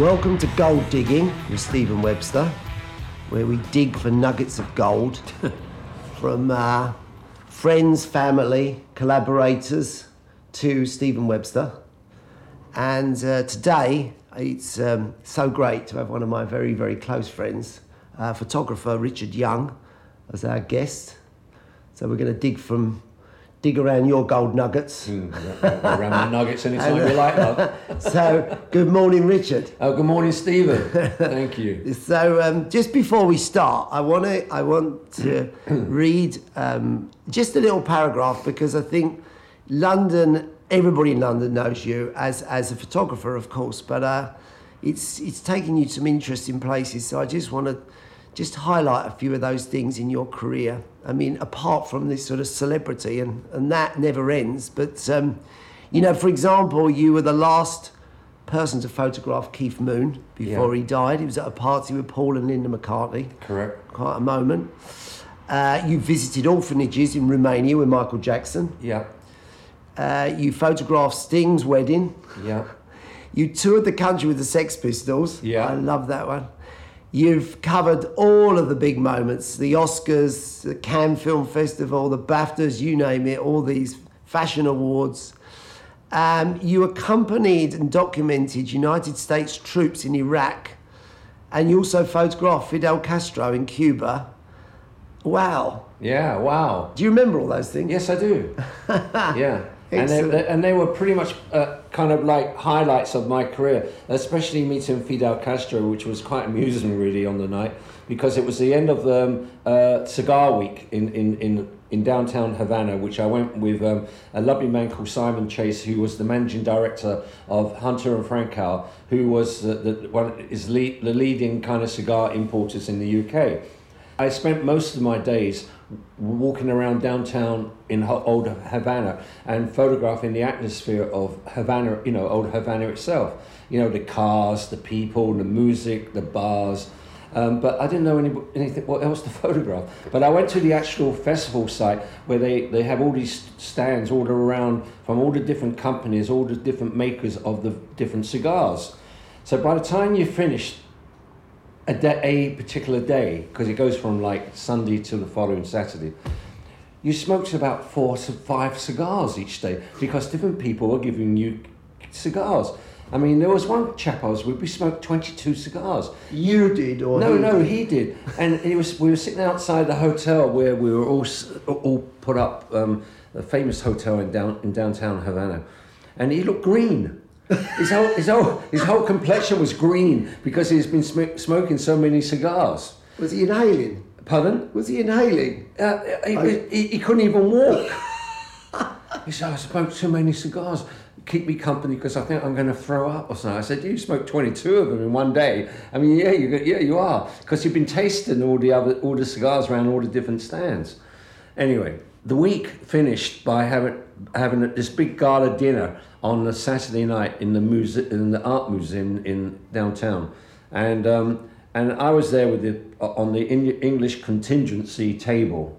Welcome to Gold Digging with Stephen Webster, where we dig for nuggets of gold from uh, friends, family, collaborators to Stephen Webster. And uh, today, it's um, so great to have one of my very, very close friends, uh, photographer Richard Young, as our guest. So we're going to dig from dig around your gold nuggets. around my nuggets anytime you like, love. So good morning, Richard. Oh, good morning, Stephen. Thank you. So um, just before we start, I want to I want to read um, just a little paragraph because I think London, everybody in London knows you as as a photographer, of course, but uh, it's it's taken you to some interesting places. So I just want to just highlight a few of those things in your career. I mean, apart from this sort of celebrity, and and that never ends. But um, you know, for example, you were the last person to photograph Keith Moon before Yeah. he died. He was at a party with Paul and Linda McCartney. Correct. Quite a moment. Uh, you visited orphanages in Romania with Michael Jackson. Yeah. Uh, you photographed Sting's wedding. Yeah. You toured the country with the Sex Pistols. Yeah. I love that one. You've covered all of the big moments the Oscars, the Cannes Film Festival, the BAFTAs, you name it, all these fashion awards. Um, you accompanied and documented United States troops in Iraq, and you also photographed Fidel Castro in Cuba. Wow. Yeah. Wow. Do you remember all those things? Yes, I do. yeah. And they, Excellent. and they were pretty much uh, kind of like highlights of my career, especially meeting Fidel Castro, which was quite amusing really on the night because it was the end of um, uh, Cigar Week in, in, in, in downtown Havana, which I went with um, a lovely man called Simon Chase, who was the managing director of Hunter and Frankau, who was the, the, one, is lead, the leading kind of cigar importers in the UK. I spent most of my days walking around downtown in old Havana and photographing the atmosphere of Havana, you know, old Havana itself. You know, the cars, the people, the music, the bars. Um, but I didn't know any, anything what else to photograph. But I went to the actual festival site where they, they have all these stands all around from all the different companies, all the different makers of the different cigars. So by the time you finished a, da a particular day, because it goes from like Sunday to the following Saturday, you smoked about four to five cigars each day because different people were giving you cigars. I mean, there was one chap I was with, we smoked 22 cigars. You did, or No, he no, did? he did. And it was we were sitting outside the hotel where we were all all put up, um, a famous hotel in down in downtown Havana, and he looked green. His whole his whole his whole complexion was green because he's been sm- smoking so many cigars. Was he inhaling? Pardon? Was he inhaling? Uh, he, he, he couldn't even walk. he said, I smoked too many cigars. Keep me company because I think I'm going to throw up or something. I said, you smoked 22 of them in one day. I mean, yeah, you, yeah, you are because you've been tasting all the other all the cigars around all the different stands. Anyway, the week finished by having having this big gala dinner on a Saturday night in the muse- in the art museum in downtown, and um, and I was there with the on the English contingency table,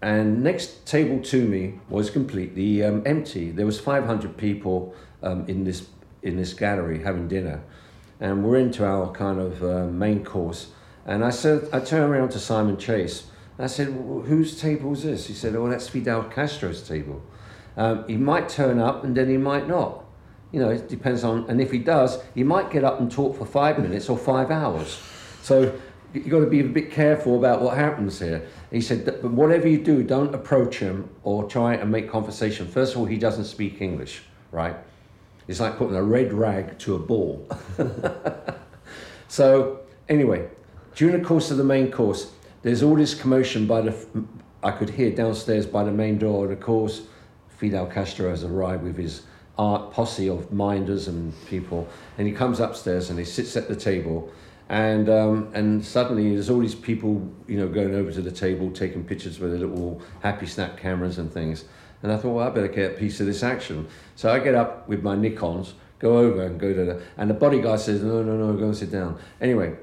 and next table to me was completely um, empty. There was 500 people um, in this in this gallery having dinner, and we're into our kind of uh, main course. And I said, I turned around to Simon Chase. I said, "Well, "Whose table is this?" He said, "Oh, that's Fidel Castro's table. Um, he might turn up, and then he might not. You know, it depends on. And if he does, he might get up and talk for five minutes or five hours. So you've got to be a bit careful about what happens here. He said, but whatever you do, don't approach him or try and make conversation. First of all, he doesn't speak English, right? It's like putting a red rag to a ball. so anyway, during the course of the main course, there's all this commotion by the. I could hear downstairs by the main door, and of course, Fidel Castro has arrived with his art posse of minders and people, and he comes upstairs and he sits at the table, and um, and suddenly there's all these people, you know, going over to the table, taking pictures with their little happy snap cameras and things. And I thought, well, I better get a piece of this action. So I get up with my Nikons, go over and go to the, and the bodyguard says, no, no, no, go and sit down. Anyway,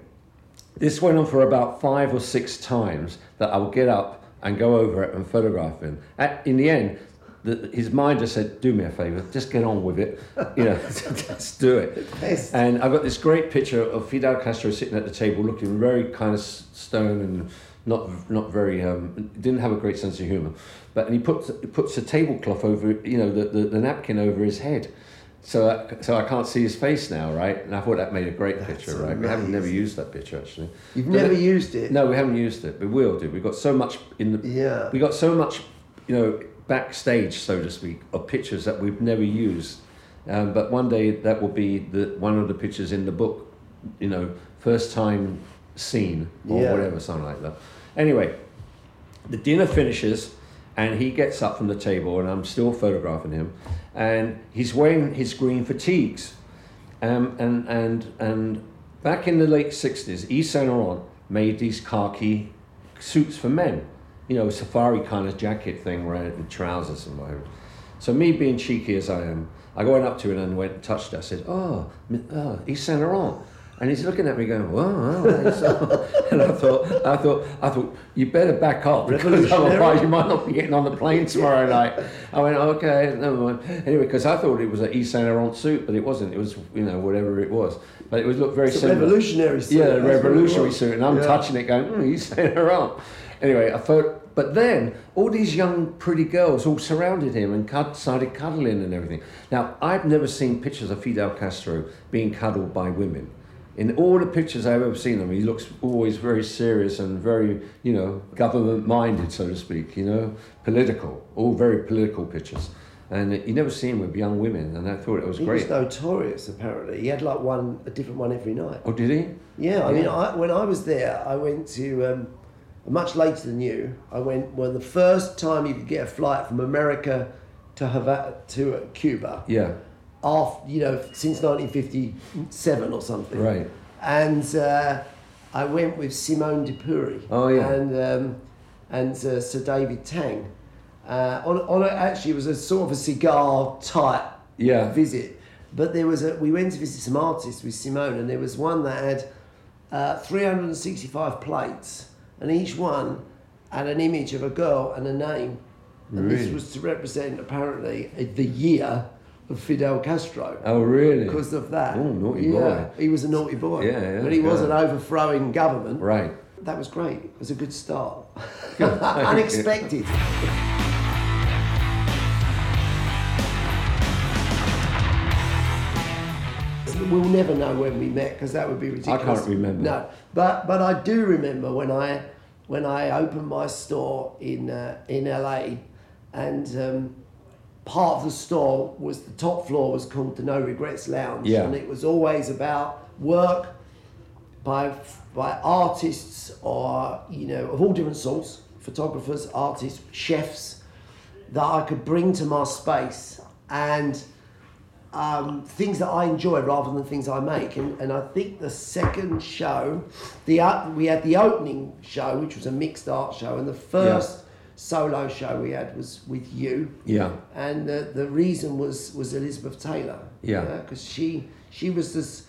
this went on for about five or six times that I would get up and go over it and photograph him. At, in the end, the, his mind just said, "Do me a favor, just get on with it. You know, just do it." And I've got this great picture of Fidel Castro sitting at the table, looking very kind of stone and not not very um, didn't have a great sense of humor. But and he puts puts a tablecloth over you know the, the, the napkin over his head. So, I, so I can't see his face now, right? And I thought that made a great picture, right? We haven't never used that picture actually. You've But never it- used it. no, we haven't used it. We will do. We've got so much in the. Yeah. We got so much, you know, backstage, so to speak, of pictures that we've never used. Um, but one day that will be the one of the pictures in the book, you know, first time seen or Yeah. whatever, something like that. Anyway, the dinner finishes and he gets up from the table and I'm still photographing him and he's wearing his green fatigues. Um, and, and, and back in the late 60s, Yves Saint Laurent made these khaki suits for men. You know, safari kind of jacket thing, right, and trousers and whatever. So me being cheeky as I am, I went up to him and went and touched it. I said, oh, oh Yves Saint Laurent. And he's looking at me going, "Whoa!" so-" and I thought, I thought, I thought, you better back off because otherwise you might not be getting on the plane tomorrow night. I went, okay, never mind. Anyway, because I thought it was an Yves Saint Laurent suit, but it wasn't. It was, you know, whatever it was. But it was looked very It's a similar. revolutionary suit. Yeah, that's the what it revolutionary suit, and I'm Yeah. touching it, going, mm, Yves Saint Laurent. Anyway, I thought, but then all these young, pretty girls all surrounded him and cud- started cuddling and everything. Now, I've never seen pictures of Fidel Castro being cuddled by women. In all the pictures I've ever seen of him, he looks always very serious and very, you know, government minded, so to speak, you know, political, all very political pictures. And you never see him with young women, and I thought it was He great. He was notorious, apparently. He had like one, a different one every night. oh, did he? Yeah, I mean, I, when I was there, I went to um, much later than you. I went when the first time you could get a flight from America to Havana, to uh, Cuba, Yeah, after you know since 1957 or something. right. And uh, I went with Simon de Pury. Oh, yeah. And um, and uh, Sir David Tang. Uh, on, on a, actually, it was a sort of a cigar type Yeah. visit. But there was a we went to visit some artists with Simon, and there was one that had uh, 365 plates, and each one had an image of a girl and a name. And this was to represent apparently the year of Fidel Castro. Oh, really? Because of that. Oh, naughty yeah, boy. He was a naughty boy. Yeah, yeah, But he wasn't yeah. overthrowing government. Right. That was great. It was a good start. Unexpected. We'll never know when we met because that would be ridiculous. I can't remember. No, but but I do remember when I when I opened my store in uh, in LA, and um, part of the store was the top floor was called the No Regrets Lounge, Yeah. and it was always about work by by artists or you know of all different sorts, photographers, artists, chefs that I could bring to my space and um, things that I enjoy rather than things I make. And, and I think the second show, the uh, we had the opening show, which was a mixed art show, and the first solo show we had was with you. Yeah. And the, the reason was was Elizabeth Taylor. Yeah. Because she she was this.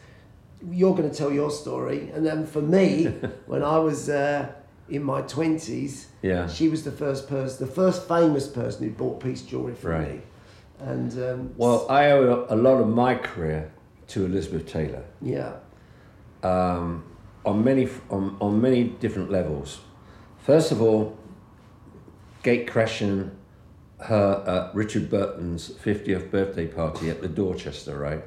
You're going to tell your story, and then for me, when I was uh, in my twenties, Yeah. she was the first person, the first famous person who bought piece jewelry from Right. me. And um, Well, I owe a lot of my career to Elizabeth Taylor yeah, um, on many on, on many different levels. First of all, gate crashing her uh, Richard Burton's 50th birthday party at the Dorchester, right?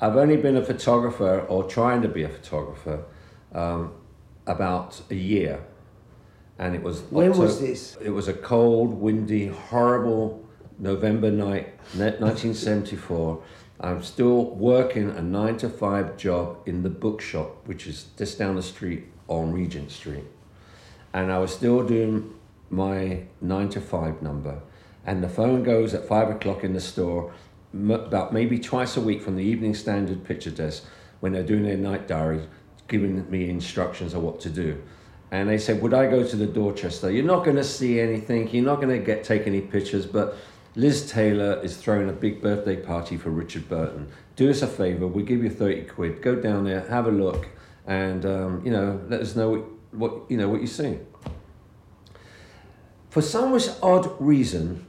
I've only been a photographer or trying to be a photographer um, about a year. And it was When was this? It was a cold, windy, horrible November night, 1974. I'm still working a nine to five job in the bookshop, which is just down the street on Regent Street. And I was still doing my nine to five number. And the phone goes at five o'clock in the store, m- about maybe twice a week from the Evening Standard picture desk when they're doing their night diary, giving me instructions of what to do. And they said, Would I go to the Dorchester? You're not going to see anything, you're not going to get take any pictures, but Liz Taylor is throwing a big birthday party for Richard Burton. Do us a favor, we'll give you 30 quid. Go down there, have a look, and um, you know, let us know what, what you know what you see. For some odd reason,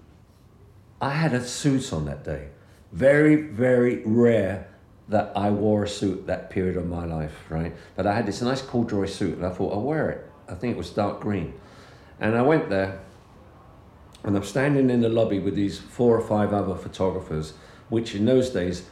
I had a suit on that day. Very, very rare that I wore a suit that period of my life, right? But I had this nice corduroy suit and I thought, I'll wear it. I think it was dark green. And I went there and I'm standing in the lobby with these four or five other photographers, which in those days,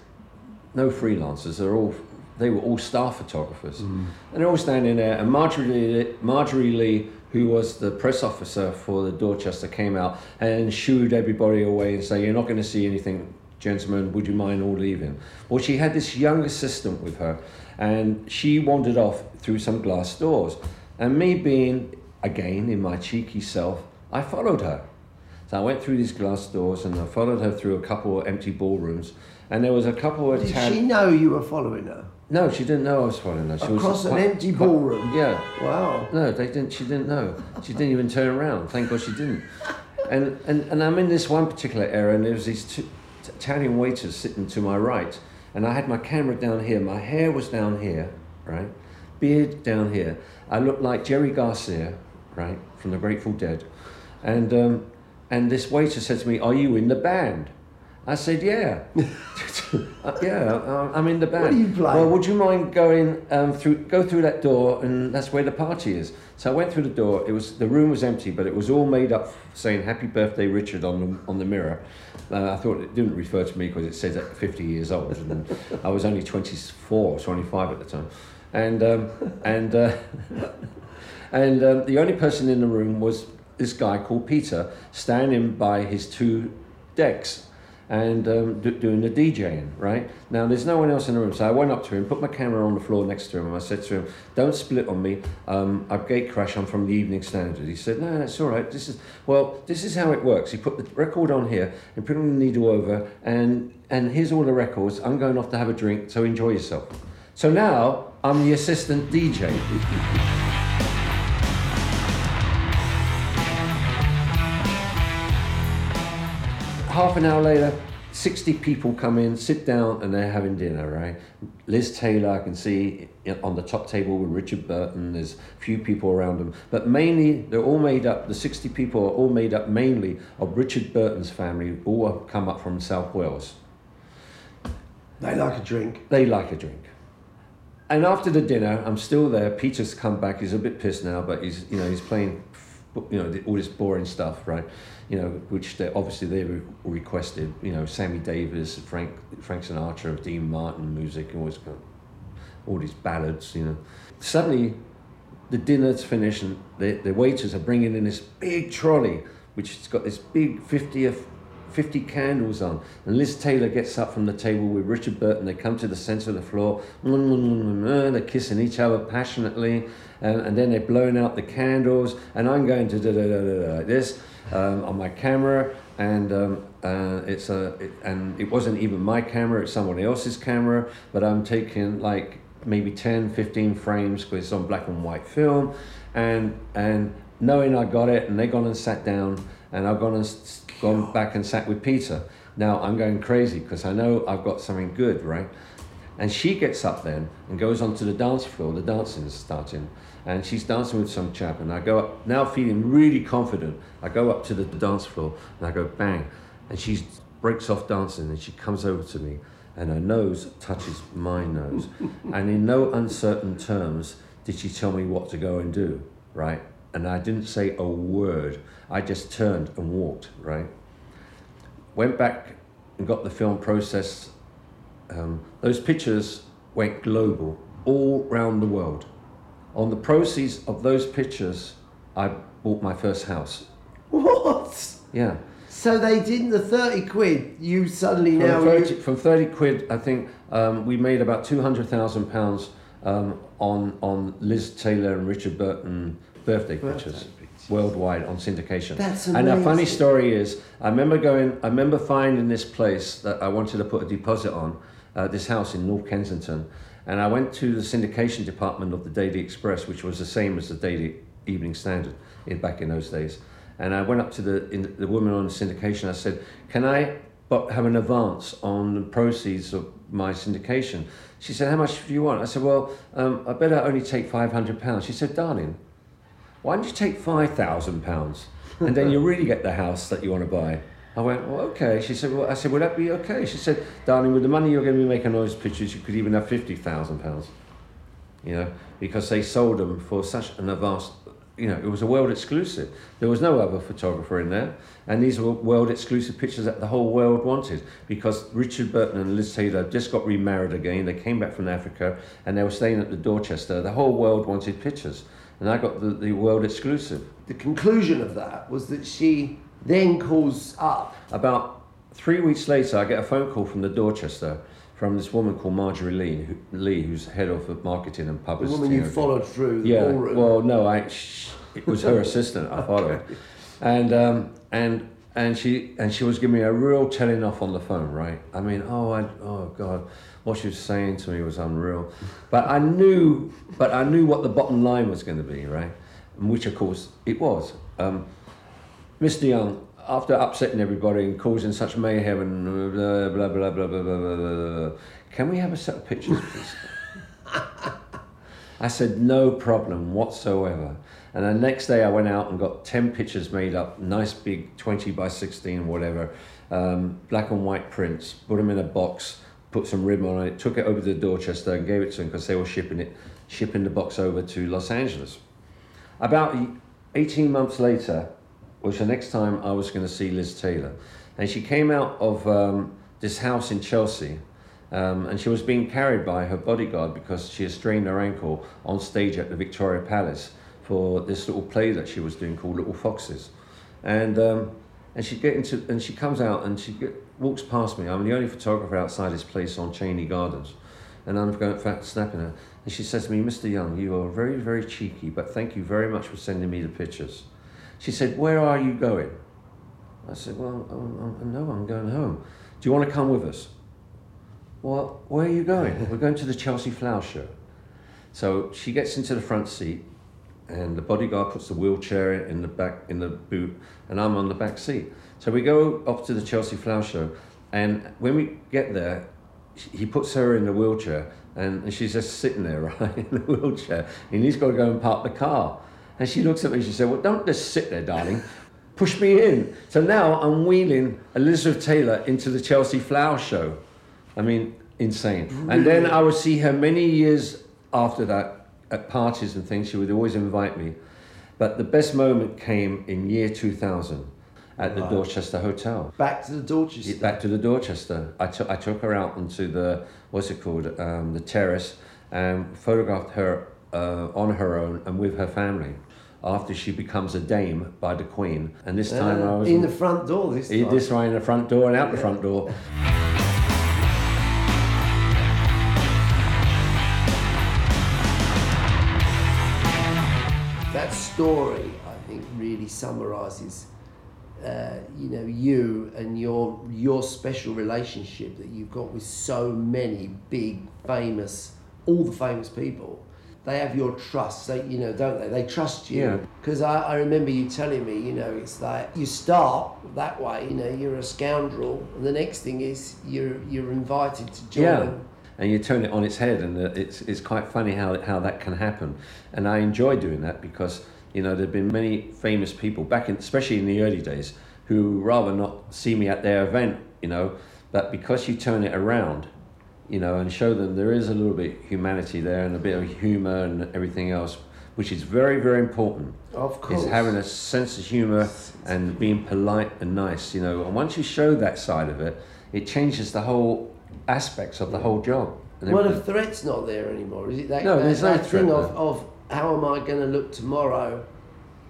no freelancers, they're all, they were all staff photographers. Mm. And they're all standing there and Marjorie, Marjorie Lee, who was the press officer for the Dorchester, came out and shooed everybody away and said, you're not going to see anything gentlemen, would you mind all leaving? Well, she had this young assistant with her, and she wandered off through some glass doors. And me being, again, in my cheeky self, I followed her. So I went through these glass doors and I followed her through a couple of empty ballrooms. And there was a couple of Did Italian. she know you were following her? No, she didn't know I was following her. She was Across an quite- empty quite- ballroom? Yeah. Wow. No, they didn't. She didn't know. She didn't even turn around. Thank God she didn't. And and, and I'm in this one particular area, and there was these two Italian waiters sitting to my right, and I had my camera down here. My hair was down here, right? Beard down here. I looked like Jerry Garcia, right, from the Grateful Dead, and um, and this waiter said to me, "Are you in the band?" I said, "Yeah, Uh, yeah, uh, I'm in the band." What do you play? Well, would you mind going um, through, go through that door, and that's where the party is. So I went through the door. It was the room was empty, but it was all made up saying "Happy Birthday, Richard" on the on the mirror. Uh, I thought it didn't refer to me because it said that 50 years old, and I was only 24, or 25 at the time, and um, and uh, and um, the only person in the room was this guy called Peter, standing by his two decks and um, do, doing the DJing, right? Now, there's no one else in the room, so I went up to him, put my camera on the floor next to him, and I said to him, Don't split on me. Um, I gate crash, I'm from the Evening Standard. He said, No, that's all right. This is, well, this is how it works. He put the record on here and put the needle over, and, and here's all the records. I'm going off to have a drink, so enjoy yourself. So now I'm the assistant DJ. Half an hour later, 60 people come in, sit down, and they're having dinner, right? Liz Taylor, I can see on the top table with Richard Burton, there's a few people around them. But mainly, they're all made up, the 60 people are all made up mainly of Richard Burton's family, all come up from South Wales. They like a drink. They like a drink. And after the dinner, I'm still there. Peter's come back. He's a bit pissed now, but he's you know he's playing, you know, all this boring stuff, right? You know, which they obviously they re- requested. You know, Sammy Davis, Frank Frank Sinatra, Dean Martin music, and all, all these ballads. You know, suddenly the dinner's finished and the, the waiters are bringing in this big trolley which has got this big 50, 50 candles on. And liz taylor gets up from the table with richard burton. They come to the center of the floor. Mm, mm, mm, they're kissing each other passionately. And, and then they're blowing out the candles. And i'm going to da da da da like this um, on my camera. And um, uh, it's a it, and it wasn't even my camera. It's someone else's camera. But i'm taking like maybe 10 15 frames because it's on black and white film. And and knowing i got it and they gone and sat down. And i've gone and gone back and sat with peter now i'm going crazy because i know i've got something good right and she gets up then and goes onto the dance floor the dancing is starting and she's dancing with some chap and i go up now feeling really confident i go up to the dance floor and i go bang and she breaks off dancing and she comes over to me and her nose touches my nose. and in no uncertain terms did she tell me what to go and do, right? And I didn't say a word. I just turned and walked, right? Went back and got the film processed. Um, those pictures went global, all round the world. On the proceeds of those pictures, I bought my first house. What? Yeah. So they didn't the thirty quid. You suddenly From, now 30, you, from 30 quid, I think um, we made about 200,000 pounds um, on, on Liz Taylor and Richard Burton birthday, Birthday pictures. Worldwide on syndication. That's amazing. And a funny story is, I remember going, I remember finding this place that I wanted to put a deposit on, uh, this house in North Kensington. And I went to the syndication department of the Daily Express, which was the same as the Daily Evening Standard in, back in those days. And I went up to the, in, the woman on syndication. I said, "Can I have an advance on the proceeds of my syndication?" She said, "How much do you want?" I said, "Well, um, I better only take five hundred pounds." She said, "Darling, why don't you take five thousand pounds, and then you really get the house that you want to buy." I went, well, okay. She said, well, I said, would that be okay? She said, darling, with the money you're going to be making on those pictures, you could even have fifty thousand pounds. You know, because they sold them for such an vast, you know, it was a world exclusive. There was no other photographer in there, and these were world exclusive pictures that the whole world wanted because Richard Burton and Liz Taylor just got remarried again. They came back from Africa and they were staying at the Dorchester. The whole world wanted pictures, and I got the, the world exclusive. The conclusion of that was that she then calls up. About three weeks later, I get a phone call from the Dorchester from this woman called Marjorie Lee, who, Lee, who's head of marketing and The woman you followed through the yeah. ballroom. Well, no, I. Sh- it was her assistant. I followed, and um, and and she and she was giving me a real telling off on the phone. Right. I mean, oh, I, oh God, what she was saying to me was unreal. But I knew, but I knew what the bottom line was going to be. Right. Which of course it was. Um, Mr. Young, after upsetting everybody and causing such mayhem and blah blah blah blah blah blah blah, blah, blah can we have a set of pictures, please? I said, no problem whatsoever. And the next day I went out and got 10 pictures made up, nice big 20 by 16, whatever, um, black and white prints, put them in a box, put some ribbon on it, took it over to Dorchester and gave it to them because they were shipping it, shipping the box over to Los Angeles. About 18 months later, was the next time I was going to see Liz Taylor. And she came out of um, this house in Chelsea um, and she was being carried by her bodyguard because she had strained her ankle on stage at the Victoria Palace for this little play that she was doing called Little Foxes. And, um, and she get into and she comes out and she get, walks past me. I'm the only photographer outside this place on Cheyne Gardens. And I'm going fa- snapping her. And she says to me, Mr. Young, you are very, very cheeky, but thank you very much for sending me the pictures. She said, Where are you going? I said, Well, um, no, I'm going home. Do you want to come with us? Well, where are you going? We're going to the Chelsea Flower Show. So she gets into the front seat, and the bodyguard puts the wheelchair in the back in the boot, and I'm on the back seat. So we go off to the Chelsea Flower Show, and when we get there, he puts her in the wheelchair, and, she's just sitting there, right, in the wheelchair, and he's got to go and park the car. And she looks at me and she said, Well, don't just sit there, darling. Push me in. So now I'm wheeling Elizabeth Taylor into the Chelsea Flower Show. I mean, insane. And then I would see her many years after that at parties and things. She would always invite me. But the best moment came in year 2000 at the Dorchester Hotel. Back to the Dorchester. Back to the Dorchester. I took I took her out onto the what's it called um, the terrace and photographed her uh, on her own and with her family. After she becomes a dame by the Queen, and this time I Uh, was in the front door this time. this right in the front door and out the front door. Story, I think, really summarises, uh, you know, you and your your special relationship that you've got with so many big, famous, all the famous people. They have your trust, they, you know, don't they? They trust Yeah. you. Because I, I remember you telling me, you know, it's like you start that way, you know, you're a scoundrel, and the next thing is you're you're invited to join. Yeah. And you turn it on its head, and uh, it's, it's quite funny how, how that can happen. And I enjoy doing that because, you know, there have been many famous people back in, especially in the early days, who rather not see me at their event, you know, but because you turn it around, you know, and show them there is a little bit humanity there and a bit of humor and everything else, which is very, very important. Of course. Is having a sense of humor and being polite and nice, you know. And once you show that side of it, it changes the whole aspects of the whole job. Well, the threat's not there anymore, is it? That, No, that, there's no that threat thing of, of how am I going to look tomorrow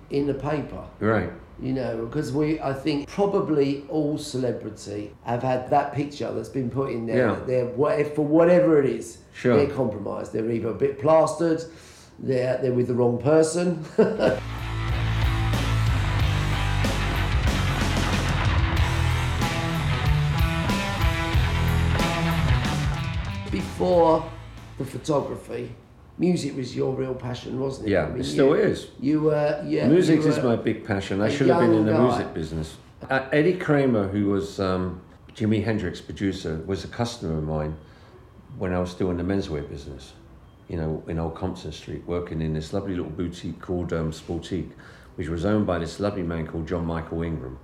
in the paper? right. You know, because we, I think, probably all celebrity have had that picture that's been put in there. Yeah. that They're what- for whatever it is. Sure. They're compromised. They're either a bit plastered. They're they're with the wrong person. Before the photography, music was your real passion, wasn't it? Yeah, it still you, is. You were, yeah. Music you is my big passion. I should have been in the guy. music business. Uh, Eddie Kramer, who was um, Jimi Hendrix producer, was a customer of mine when I was still in the menswear business. You know, in Old Compton Street, working in this lovely little boutique called um, Sportique, which was owned by this lovely man called John Michael Ingram.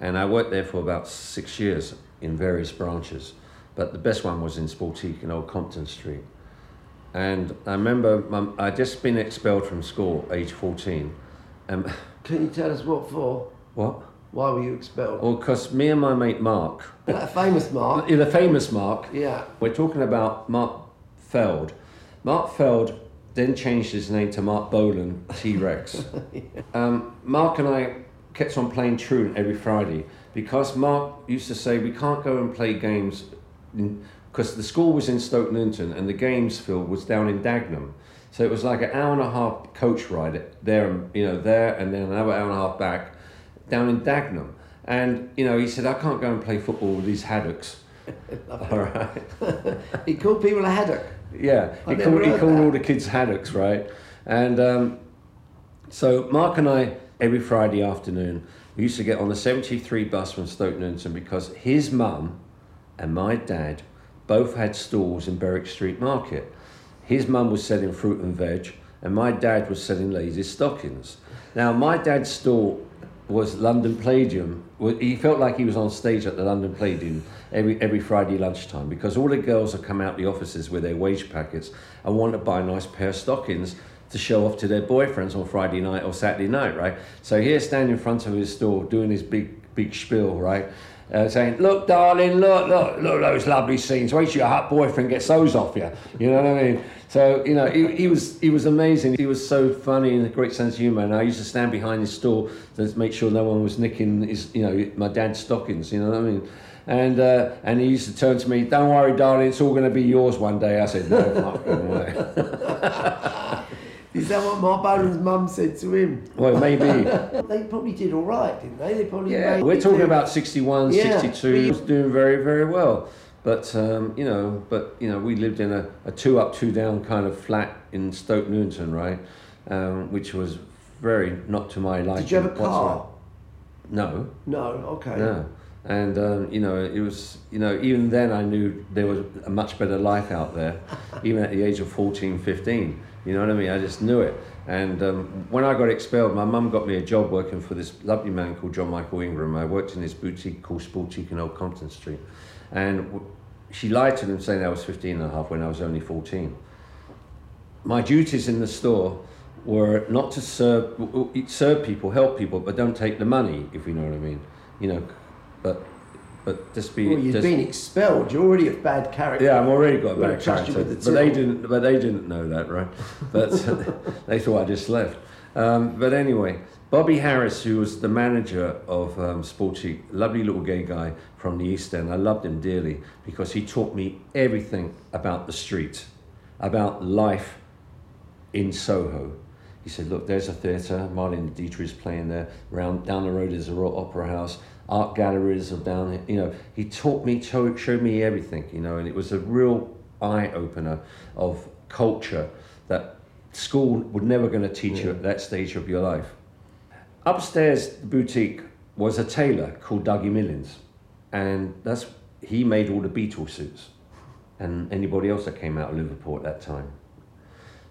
and I worked there for about six years in various branches. But the best one was in Sportique in Old Compton Street. And I remember um, I'd just been expelled from school, age 14. And Can you tell us what for? what? Why were you expelled? Well, because me and my mate Mark, that famous Mark. the famous Mark, Yeah. we're talking about Mark Feld. Mark Feld then changed his name to Marc Bolan T Rex. um, Mark and I kept on playing truant every Friday because Mark used to say we can't go and play games because the school was in Stoke Newington and the games field was down in Dagenham. So it was like an hour and a half coach ride there, and you know, there and then another hour and a half back down in Dagenham. And you know, he said, I can't go and play football with these haddocks. All right. He called people a haddock. Yeah, he I've never called, he called that. all the kids haddocks, right? And um, so Mark and I, every Friday afternoon, we used to get on the 73 bus from Stoke Newington because his mum and my dad both had stalls in Berwick Street Market. His mum was selling fruit and veg, and my dad was selling ladies' stockings. Now, my dad's stall was London Palladium. He felt like he was on stage at the London Palladium every, every Friday lunchtime because all the girls would come out the offices with their wage packets and want to buy a nice pair of stockings to show off to their boyfriends on Friday night or Saturday night, right? So here, standing in front of his store, doing his big, big spiel, right? Uh, saying, look, darling, look, look, look, at those lovely scenes. Wait till your hot boyfriend gets those off you. You know what I mean? So, you know, he, he was he was amazing. He was so funny and a great sense of humour. And I used to stand behind his store to make sure no one was nicking his, you know, my dad's stockings. You know what I mean? And uh, and he used to turn to me, "Don't worry, darling, it's all going to be yours one day." I said, "No, fucking way." Is that what Marc Bolan's mum said to him? well, maybe. They probably did all right, didn't they? They probably Yeah, made we're talking about 61, Yeah, 62. we- He was doing very, very well. But, um, you know, but, you know, we lived in a, a two up, two down kind of flat in Stoke Newington, right? Um, which was very not to my liking. Did you have a car? whatsoever. No, No, okay. no. And, um, you know, it was, you know, even then I knew there was a much better life out there, even at the age of 14, 15. You know what I mean? I just knew it. And um, when I got expelled, my mum got me a job working for this lovely man called John Michael Ingram. I worked in this boutique called Sportique in Old Compton Street. And she lied to them saying I was 15 and a half when I was only 14. My duties in the store were not to serve, serve people, help people, but don't take the money, if you know what I mean. You know, but, but just be... Well, you've just, been expelled. You're already a bad character. yeah, I've already got a bad character, the but they didn't. But they didn't know that, right? But they thought I just left. Um, but anyway, Bobby Harris, who was the manager of um, Sporty, lovely little gay guy from the East End. I loved him dearly because he taught me everything about the street, about life in Soho. He said, "Look, there's a theatre. Marlene Dietrich is playing there. Round down the road is a Royal Opera House. Art galleries of down here. You know, he taught me, showed, me everything. You know, and it was a real eye opener of culture that school would never going to teach you at that stage of your life. Upstairs, the boutique was a tailor called Dougie Millings, and that's he made all the Beatles suits, and anybody else that came out of Liverpool at that time.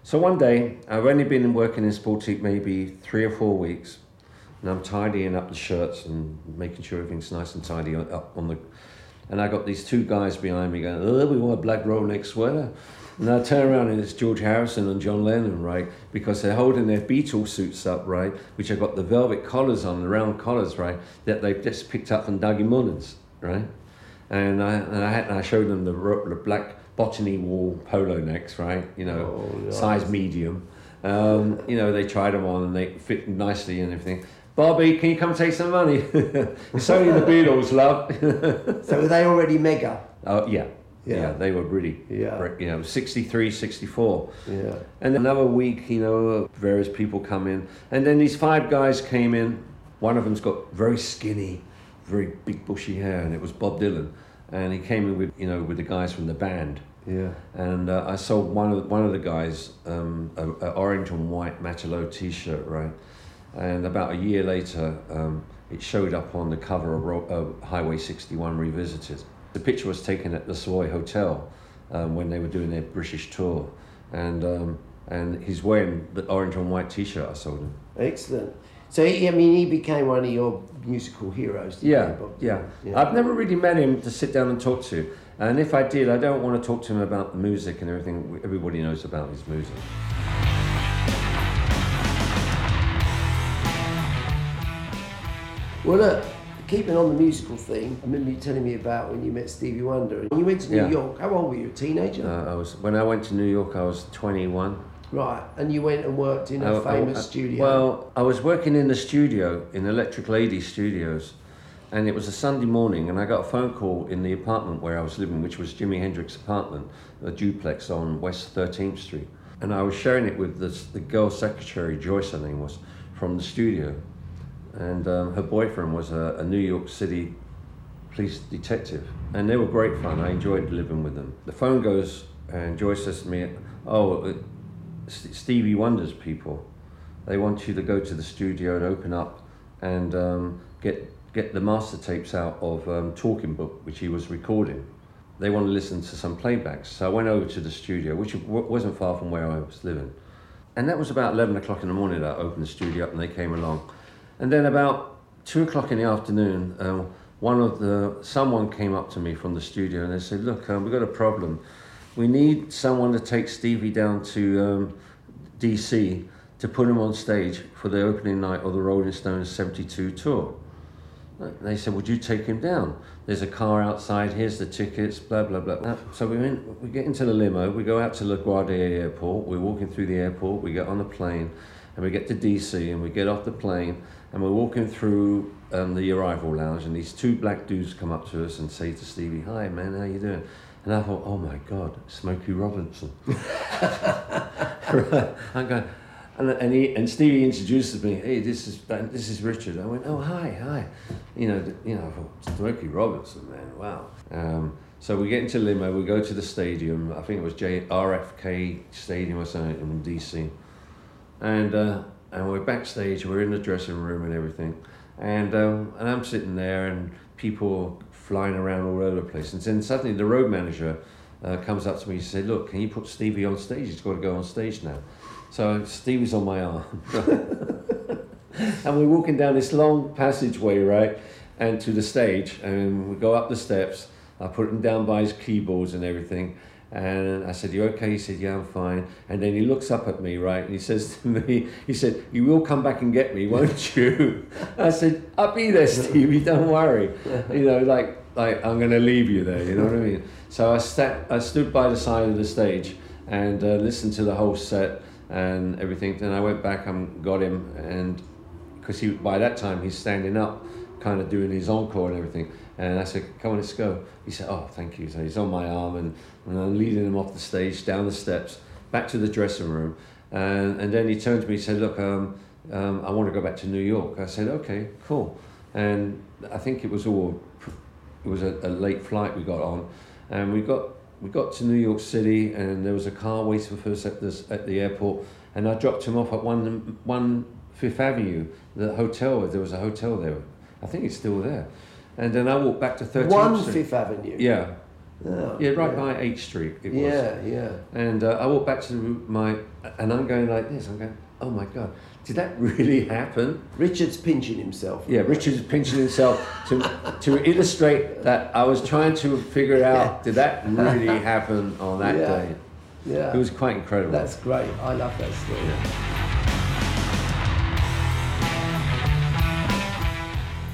So one day, I've only been working in Sportique maybe three or four weeks, and I'm tidying up the shirts and making sure everything's nice and tidy up on the. And I got these two guys behind me going, "Oh, we want a black roll-neck sweater." And I turn around and it's George Harrison and John Lennon, right? Because they're holding their Beatles suits up, right? Which have got the velvet collars on, the round collars, right? That they've just picked up from Dougie Millings, right? And I, and I, had, and I showed them the, the black botany wool polo necks, right? You know, Oh, size medium. Um, you know, they tried them on and they fit nicely and everything. Bobby, can you come take some money? it's only the Beatles, love. So were they already mega? oh, yeah. Yeah. yeah. they were really, Yeah. you know, 63, 64. Yeah. And another week, you know, various people come in. And then these five guys came in. One of them's got very skinny, very big bushy hair, and it was Bob Dylan. And he came in with, you know, with the guys from the band. Yeah. And uh, I sold one of the, one of the guys um, a, a orange and white Matelot T-shirt, right? And about a year later, um, it showed up on the cover of Ro- uh, Highway 61 Revisited. The picture was taken at the Savoy Hotel um, when they were doing their British tour, and um, and he's wearing the orange and white T-shirt I sold him. Excellent. So he, I mean, he became one of your musical heroes. Yeah, Bob? yeah, I've never really met him to sit down and talk to. And if I did, I don't want to talk to him about the music and everything everybody knows about his music. Well, look, keeping on the musical theme, I remember you telling me about when you met Stevie Wonder. And you went to New Yeah. York. How old were you? A teenager? Uh, I was when I went to New York, I was 21. right. And you went and worked in a I- I- famous I- studio. Well, I was working in the studio in Electric Lady Studios, and it was a Sunday morning, and I got a phone call in the apartment where I was living, which was Jimi Hendrix's apartment, a duplex on West 13th Street. And I was sharing it with this, the girl secretary, Joyce, her name was, from the studio. And um, her boyfriend was a, a New York City police detective, and they were great fun. I enjoyed living with them. The phone goes, and Joyce says to me, "Oh, uh, Stevie Wonder's people. They want you to go to the studio and open up and um, get get the master tapes out of um, Talking Book, which he was recording. They want to listen to some playbacks. So I went over to the studio, which wasn't far from where I was living. And that was about 11 o'clock in the morning that I opened the studio up and they came along. And then about 2 o'clock in the afternoon, um, one of the, someone came up to me from the studio and they said, look, um, we've got a problem. We need someone to take Stevie down to um, DC to put him on stage for the opening night of the Rolling Stones 72 tour. They said, "Would you take him down? There's a car outside. Here's the tickets. Blah blah blah." blah. So we went. We get into the limo. We go out to LaGuardia Airport. We're walking through the airport. We get on the plane, and we get to DC. And we get off the plane, and we're walking through um, the arrival lounge. And these two black dudes come up to us and say to Stevie, "Hi, man. How you doing?" And I thought, "Oh my God, Smokey Robinson." I'm going. And, and, he, and Stevie introduces me. Hey, this is this is Richard. I went, oh hi, hi. You know, you know, thought, Smokey Robinson, man, wow. Um, so we get into limo. We go to the stadium. I think it was J RFK Stadium or something in DC, and uh, and we're backstage. We're in the dressing room and everything, and um, and I'm sitting there and people flying around all over the place. And then suddenly the road manager uh, comes up to me and said, "Look, can you put Stevie on stage? He's got to go on stage now." So Stevie's on my arm. and we're walking down this long passageway, right? And to the stage, and we go up the steps. I put him down by his keyboards and everything. And I said, You okay? He said, Yeah, I'm fine. And then he looks up at me, right? And he says to me, He said, You will come back and get me, won't you? I said, I'll be there, Stevie, don't worry. You know, like, like I'm going to leave you there, you know what I mean? So I, sat, I stood by the side of the stage and uh, listened to the whole set and everything. Then I went back and got him, and because he by that time he's standing up, kind of doing his encore and everything. And I said, "Come on, let's go." He said, "Oh, thank you." So he's on my arm, and, and I'm leading him off the stage, down the steps, back to the dressing room, and and then he turned to me, and said, "Look, um, um, I want to go back to New York." I said, "Okay, cool." And I think it was all, it was a, a late flight we got on, and we got we got to New York City and there was a car waiting for us at, this, at the airport and I dropped him off at one, one Fifth Avenue, the hotel, there was a hotel there. I think it's still there. And then I walked back to 13th One Street. Fifth Avenue. Yeah. Oh, Yeah, right by 8th Street it was. Yeah, yeah. And uh, I walked back to my, and I'm going like this, I'm going, oh my God, did that really happen? Richard's pinching himself. Yeah, Richard's pinching himself to, to illustrate that I was trying to figure out, did that really happen on that Yeah. day? Yeah. It was quite incredible. That's great. I love that story.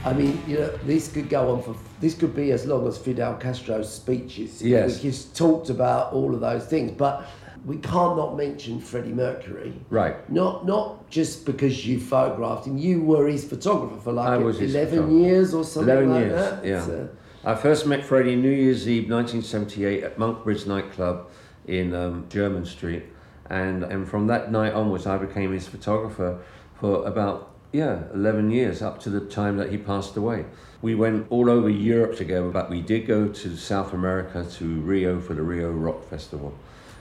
I mean, you know, this could go on for this could be as long as Fidel Castro's speeches. Yes. just talked about all of those things, but we can't not mention Freddie Mercury. Right. Not not just because you photographed him. You were his photographer for like eleven years or something 11 like years, that. yeah. Uh, I first met Freddie New Year's Eve 1978 at Maunkberry's nightclub in um, Jermyn Street. And, and from that night onwards, I became his photographer for about, yeah, 11 years, up to the time that he passed away. We went all over Europe together, but we did go to South America, to Rio for the Rio Rock Festival.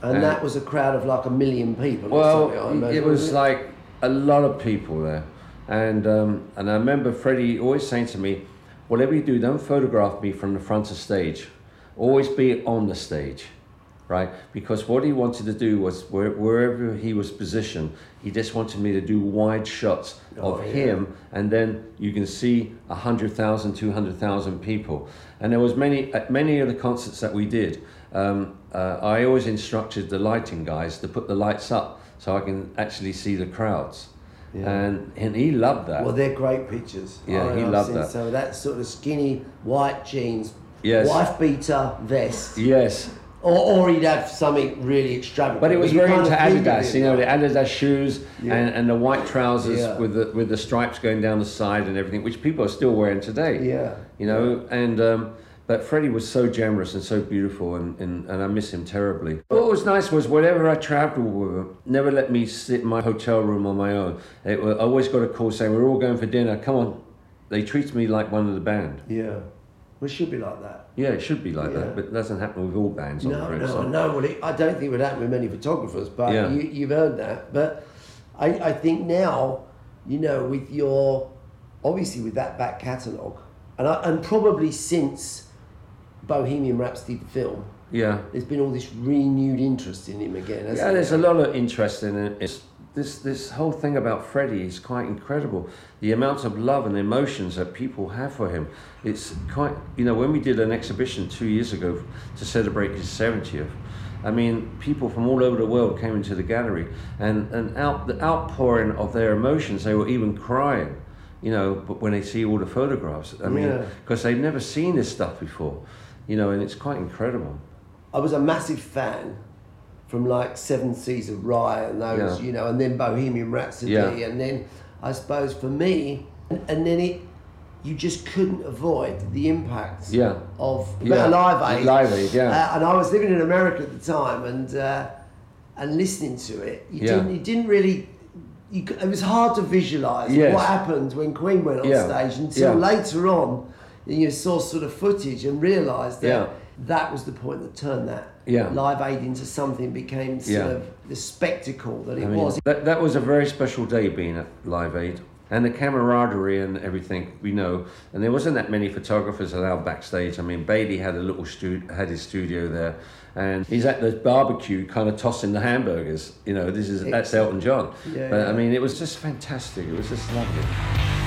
and Uh, that was a crowd of like a million people. or Well, something, I imagine, it was like a lot of people there, and um, and I remember Freddie always saying to me, "Whatever you do, don't photograph me from the front of stage. Always be on the stage, right? Because what he wanted to do was where, wherever he was positioned, he just wanted me to do wide shots Oh, of yeah. him, and then you can see 100,000, 200,000 people. And there was many, at many of the concerts that we did, um, uh, I always instructed the lighting guys to put the lights up so I can actually see the crowds. And, and he loved that. Well, they're great pictures. Yeah, I- he loved that. So that sort of skinny white jeans, Yes. wife beater vest, yes, or, or he'd have something really extravagant. But it was very into Adidas, you know, the Adidas shoes Yeah. and, and the white trousers Yeah. with the with the stripes going down the side and everything, which people are still wearing today. Yeah. You know, and um, but Freddie was so generous and so beautiful, and, and, and I miss him terribly. What was nice was whenever I travelled with him, never let me sit in my hotel room on my own. It, I always got a call saying, "We're all going for dinner. Come on." They treated me like one of the band. Yeah. we should be like that. Yeah, it should be like Yeah. that, but it doesn't happen with all bands. No, no, so. no. Well, it, I don't think it would happen with many photographers, but Yeah. you, you've heard that. But I, I think now, you know, with your obviously with that back catalogue, and I, and probably since Bohemian Rhapsody the film, Yeah. there's been all this renewed interest in him again. Yeah, there's there? a lot of interest in it. It's, this this whole thing about Freddie is quite incredible. The amount of love and emotions that people have for him. It's quite you know when we did an exhibition two years ago to celebrate his seventieth. I mean, people from all over the world came into the gallery, and and out the outpouring of their emotions. They were even crying, you know, but when they see all the photographs. I mean, Yeah. because they've never seen this stuff before, you know, and it's quite incredible. I was a massive fan from like Seven Seas of Rhye and those, Yeah. you know, and then Bohemian Rhapsody, Yeah. and then I suppose for me, and, then it, you just couldn't avoid the impact Yeah. of Yeah. Live Aid. Live Aid, yeah. Uh, and I was living in America at the time, and uh, and listening to it, you Yeah. didn't, you didn't really. You, it was hard to visualize Yes. what happened when Queen went on stage until later on, you saw sort of footage and realised that. That was the point that turned that Yeah. Live Aid into something became sort Yeah. of the spectacle that it I mean, was. That, that was a very special day being at Live Aid. And the camaraderie and everything, we know. And there wasn't that many photographers allowed backstage. I mean, Bailey had a little stu- had his studio there. And he's at the barbecue kind of tossing the hamburgers. You know, this is that's Elton John. Yeah, but I mean, it was just fantastic. It was just lovely.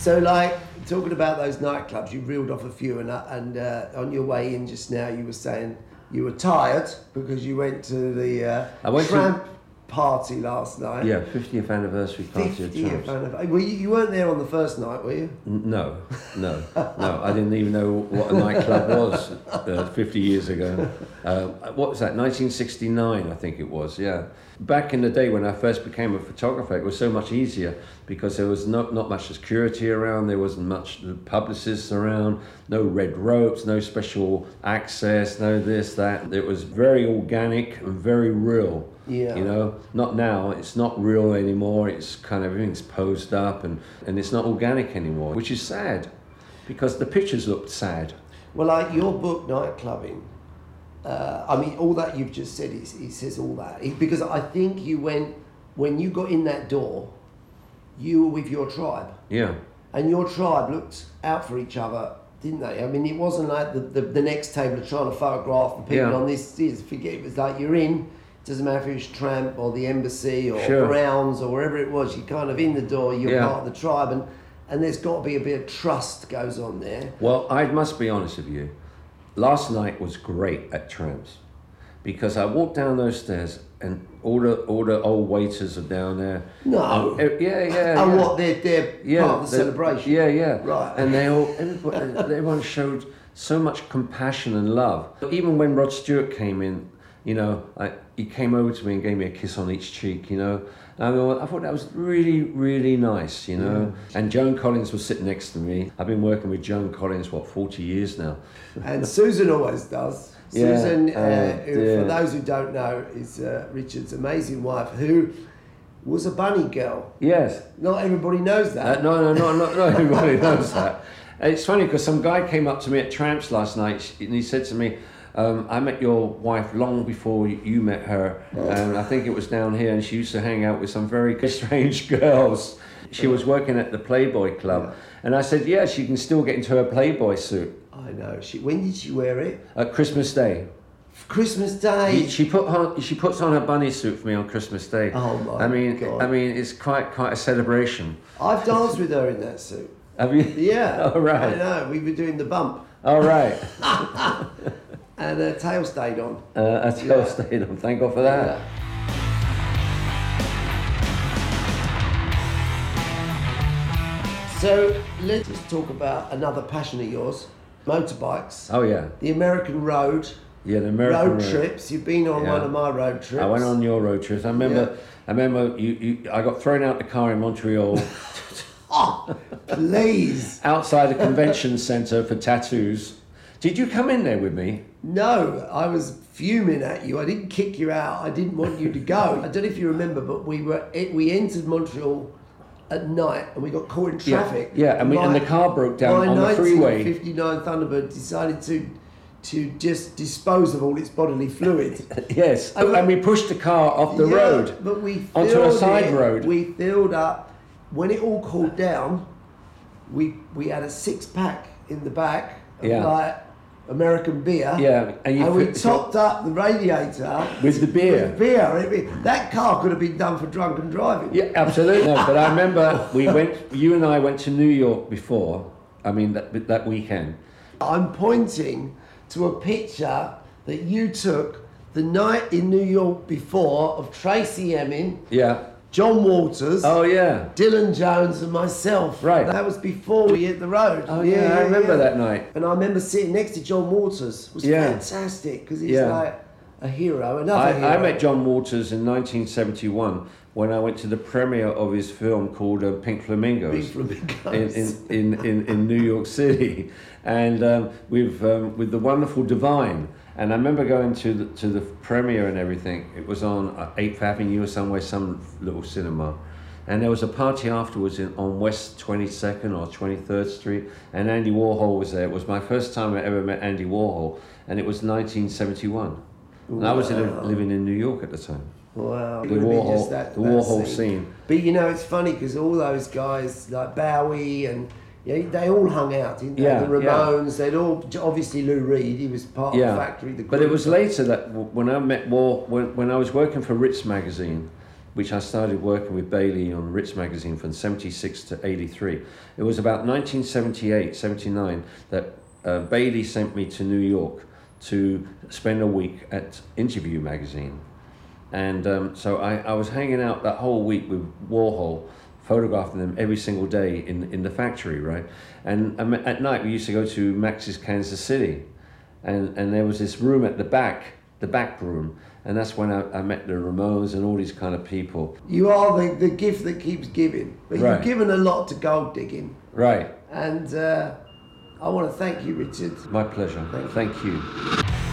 So, like talking about those nightclubs, you reeled off a few, and uh, and uh, on your way in just now, you were saying you were tired because you went to the uh, I went to- Tramp party last night. Yeah, 50th anniversary party 50th anniversary. Well, you, you weren't there on the first night, were you? N- No, no, no. I didn't even know what a nightclub was uh, 50 years ago. Uh, what was that? 1969, I think it was. Yeah. Back in the day when I first became a photographer, it was so much easier because there was not not much security around. There wasn't much publicists around. No red ropes. No special access. No this that. It was very organic and very real. Yeah. You know, not now. It's not real anymore. It's kind of everything's posed up and, and it's not organic anymore, which is sad because the pictures looked sad. Well, like your book, Nightclubbing, uh, I mean, all that you've just said, it, it says all that. It- because I think you went, when you got in that door, you were with your tribe. Yeah. And your tribe looked out for each other, didn't they? I mean, it wasn't like the, the, the next table trying to photograph the people Yeah. on this. this forget, it was like you're in, doesn't matter if it's Tramp or the Embassy or Sure. Browns or wherever it was, you're kind of in the door, you're Yeah. part of the tribe. And, and there's got to be a bit of trust goes on there. Well, I must be honest with you. Last night was great at Tramps because I walked down those stairs and all the all the old waiters are down there. No. Eh, yeah, yeah. And yeah. what, they're, they're part of the celebration? Yeah, yeah. Right. And they all, everybody, everyone showed so much compassion and love. Even when Rod Stewart came in, you know, I, he came over to me and gave me a kiss on each cheek, you know. And I, thought- I thought that was really, really nice, you know. And Joan Collins was sitting next to me. I've been working with Joan Collins, what, 40 years now. And Susan always does. Yeah, Susan, uh, oh, who, dear. for those who don't know, is uh, Richard's amazing wife, who was a bunny girl. Yes. Not everybody knows that. Uh, no, no, no, no, no, everybody knows that. It's funny because some guy came up to me at Tramps last night and he said to me, um, I met your wife long before you- met her, and I think it was down here, and she used to hang out with some very strange girls. she was working at the Playboy Club, and I said, yeah, she can still get into her Playboy suit I know. She, when did she wear it? at Christmas Day. Christmas Day. She put on, she puts on her bunny suit for me on Christmas Day. Oh, my I mean, God. I mean, it's quite quite a celebration. I've danced with her in that suit. Have you? Yeah. All right. I know. We were doing the bump, All right. And her tail stayed on. Uh, that's Yeah. yeah. stayed on. Thank God for that. Yeah. So let's talk about another passion of yours, motorbikes. Oh yeah. The American road, Yeah, the American road trips. You've been on Yeah. one of my road trips. I went on your road trips. I remember. Yeah. I remember you, you. I got thrown out the car in Montreal Oh, please. outside the convention centre for tattoos. Did you come in there with me? No, I was fuming at you. I didn't kick you out. I didn't want you to go. I don't know if you remember, but we were we entered Montreal at night and we got caught in traffic. Yeah, and we- and the car broke down my on the freeway. 1959 Thunderbird decided to to just dispose of all its bodily fluid. Yes. I- and we pushed the car off the Yeah, road. but we onto a side it- road. We filled up. When it all cooled down, we we had a six pack in the back Yeah. like American beer. Yeah, and you we topped up the radiator With the beer. With beer. That car could have been done for drunken driving. Yeah, absolutely. No, but I remember we went. You and I went to New York before. I mean that that weekend. I'm pointing to a picture that you took the night in New York before of Tracey Emin, Yeah. John Waters. Oh yeah. Dylan Jones and myself. Right. That was before we hit the road. Oh yeah. I remember that night. And I remember sitting next to John Waters. It was Yeah. fantastic because he's Yeah. like a hero, another I, hero. I met John Waters in 1971 when I went to the premiere of his film called uh, Pink Flamingos. Big flamingos. in, in, in, in, in New York City, and um, with um, with the wonderful Divine. And I remember going to the, to the premiere and everything. It was on uh, Eighth Avenue or somewhere, some little cinema. And there was a party afterwards in, on West 22nd or 23rd Street, and Andy Warhol was there. It was my first time I ever met Andy Warhol, and it was 1971. And I was Wow. living in New York at the time. Wow. The It would be Warhol- just that- the that Warhol scene. But you know, it's funny because all those guys like Bowie and yeah, they all hung out, didn't they? Yeah, the yeah. Ramones, they'd all obviously Lou Reed, he was part of the Factory. The but it was later that when I met War, when, when I was working for Ritz magazine, which I started working with Bailey on Ritz magazine from 76 to 83. It was about 1978, 79 that uh, Bailey sent me to New York to spend a week at Interview magazine. And um, so I, I was hanging out that whole week with Warhol, photographing them every single day in, in the factory, right? And um, at night we used to go to Max's Kansas City, and, and there was this room at the back, the back room, and that's when I, I met the Ramones and all these kind of people. You are the, the gift that keeps giving. But Right. you've given a lot to gold digging. Right, And uh, I want to thank you, Richard. my pleasure. Thank you.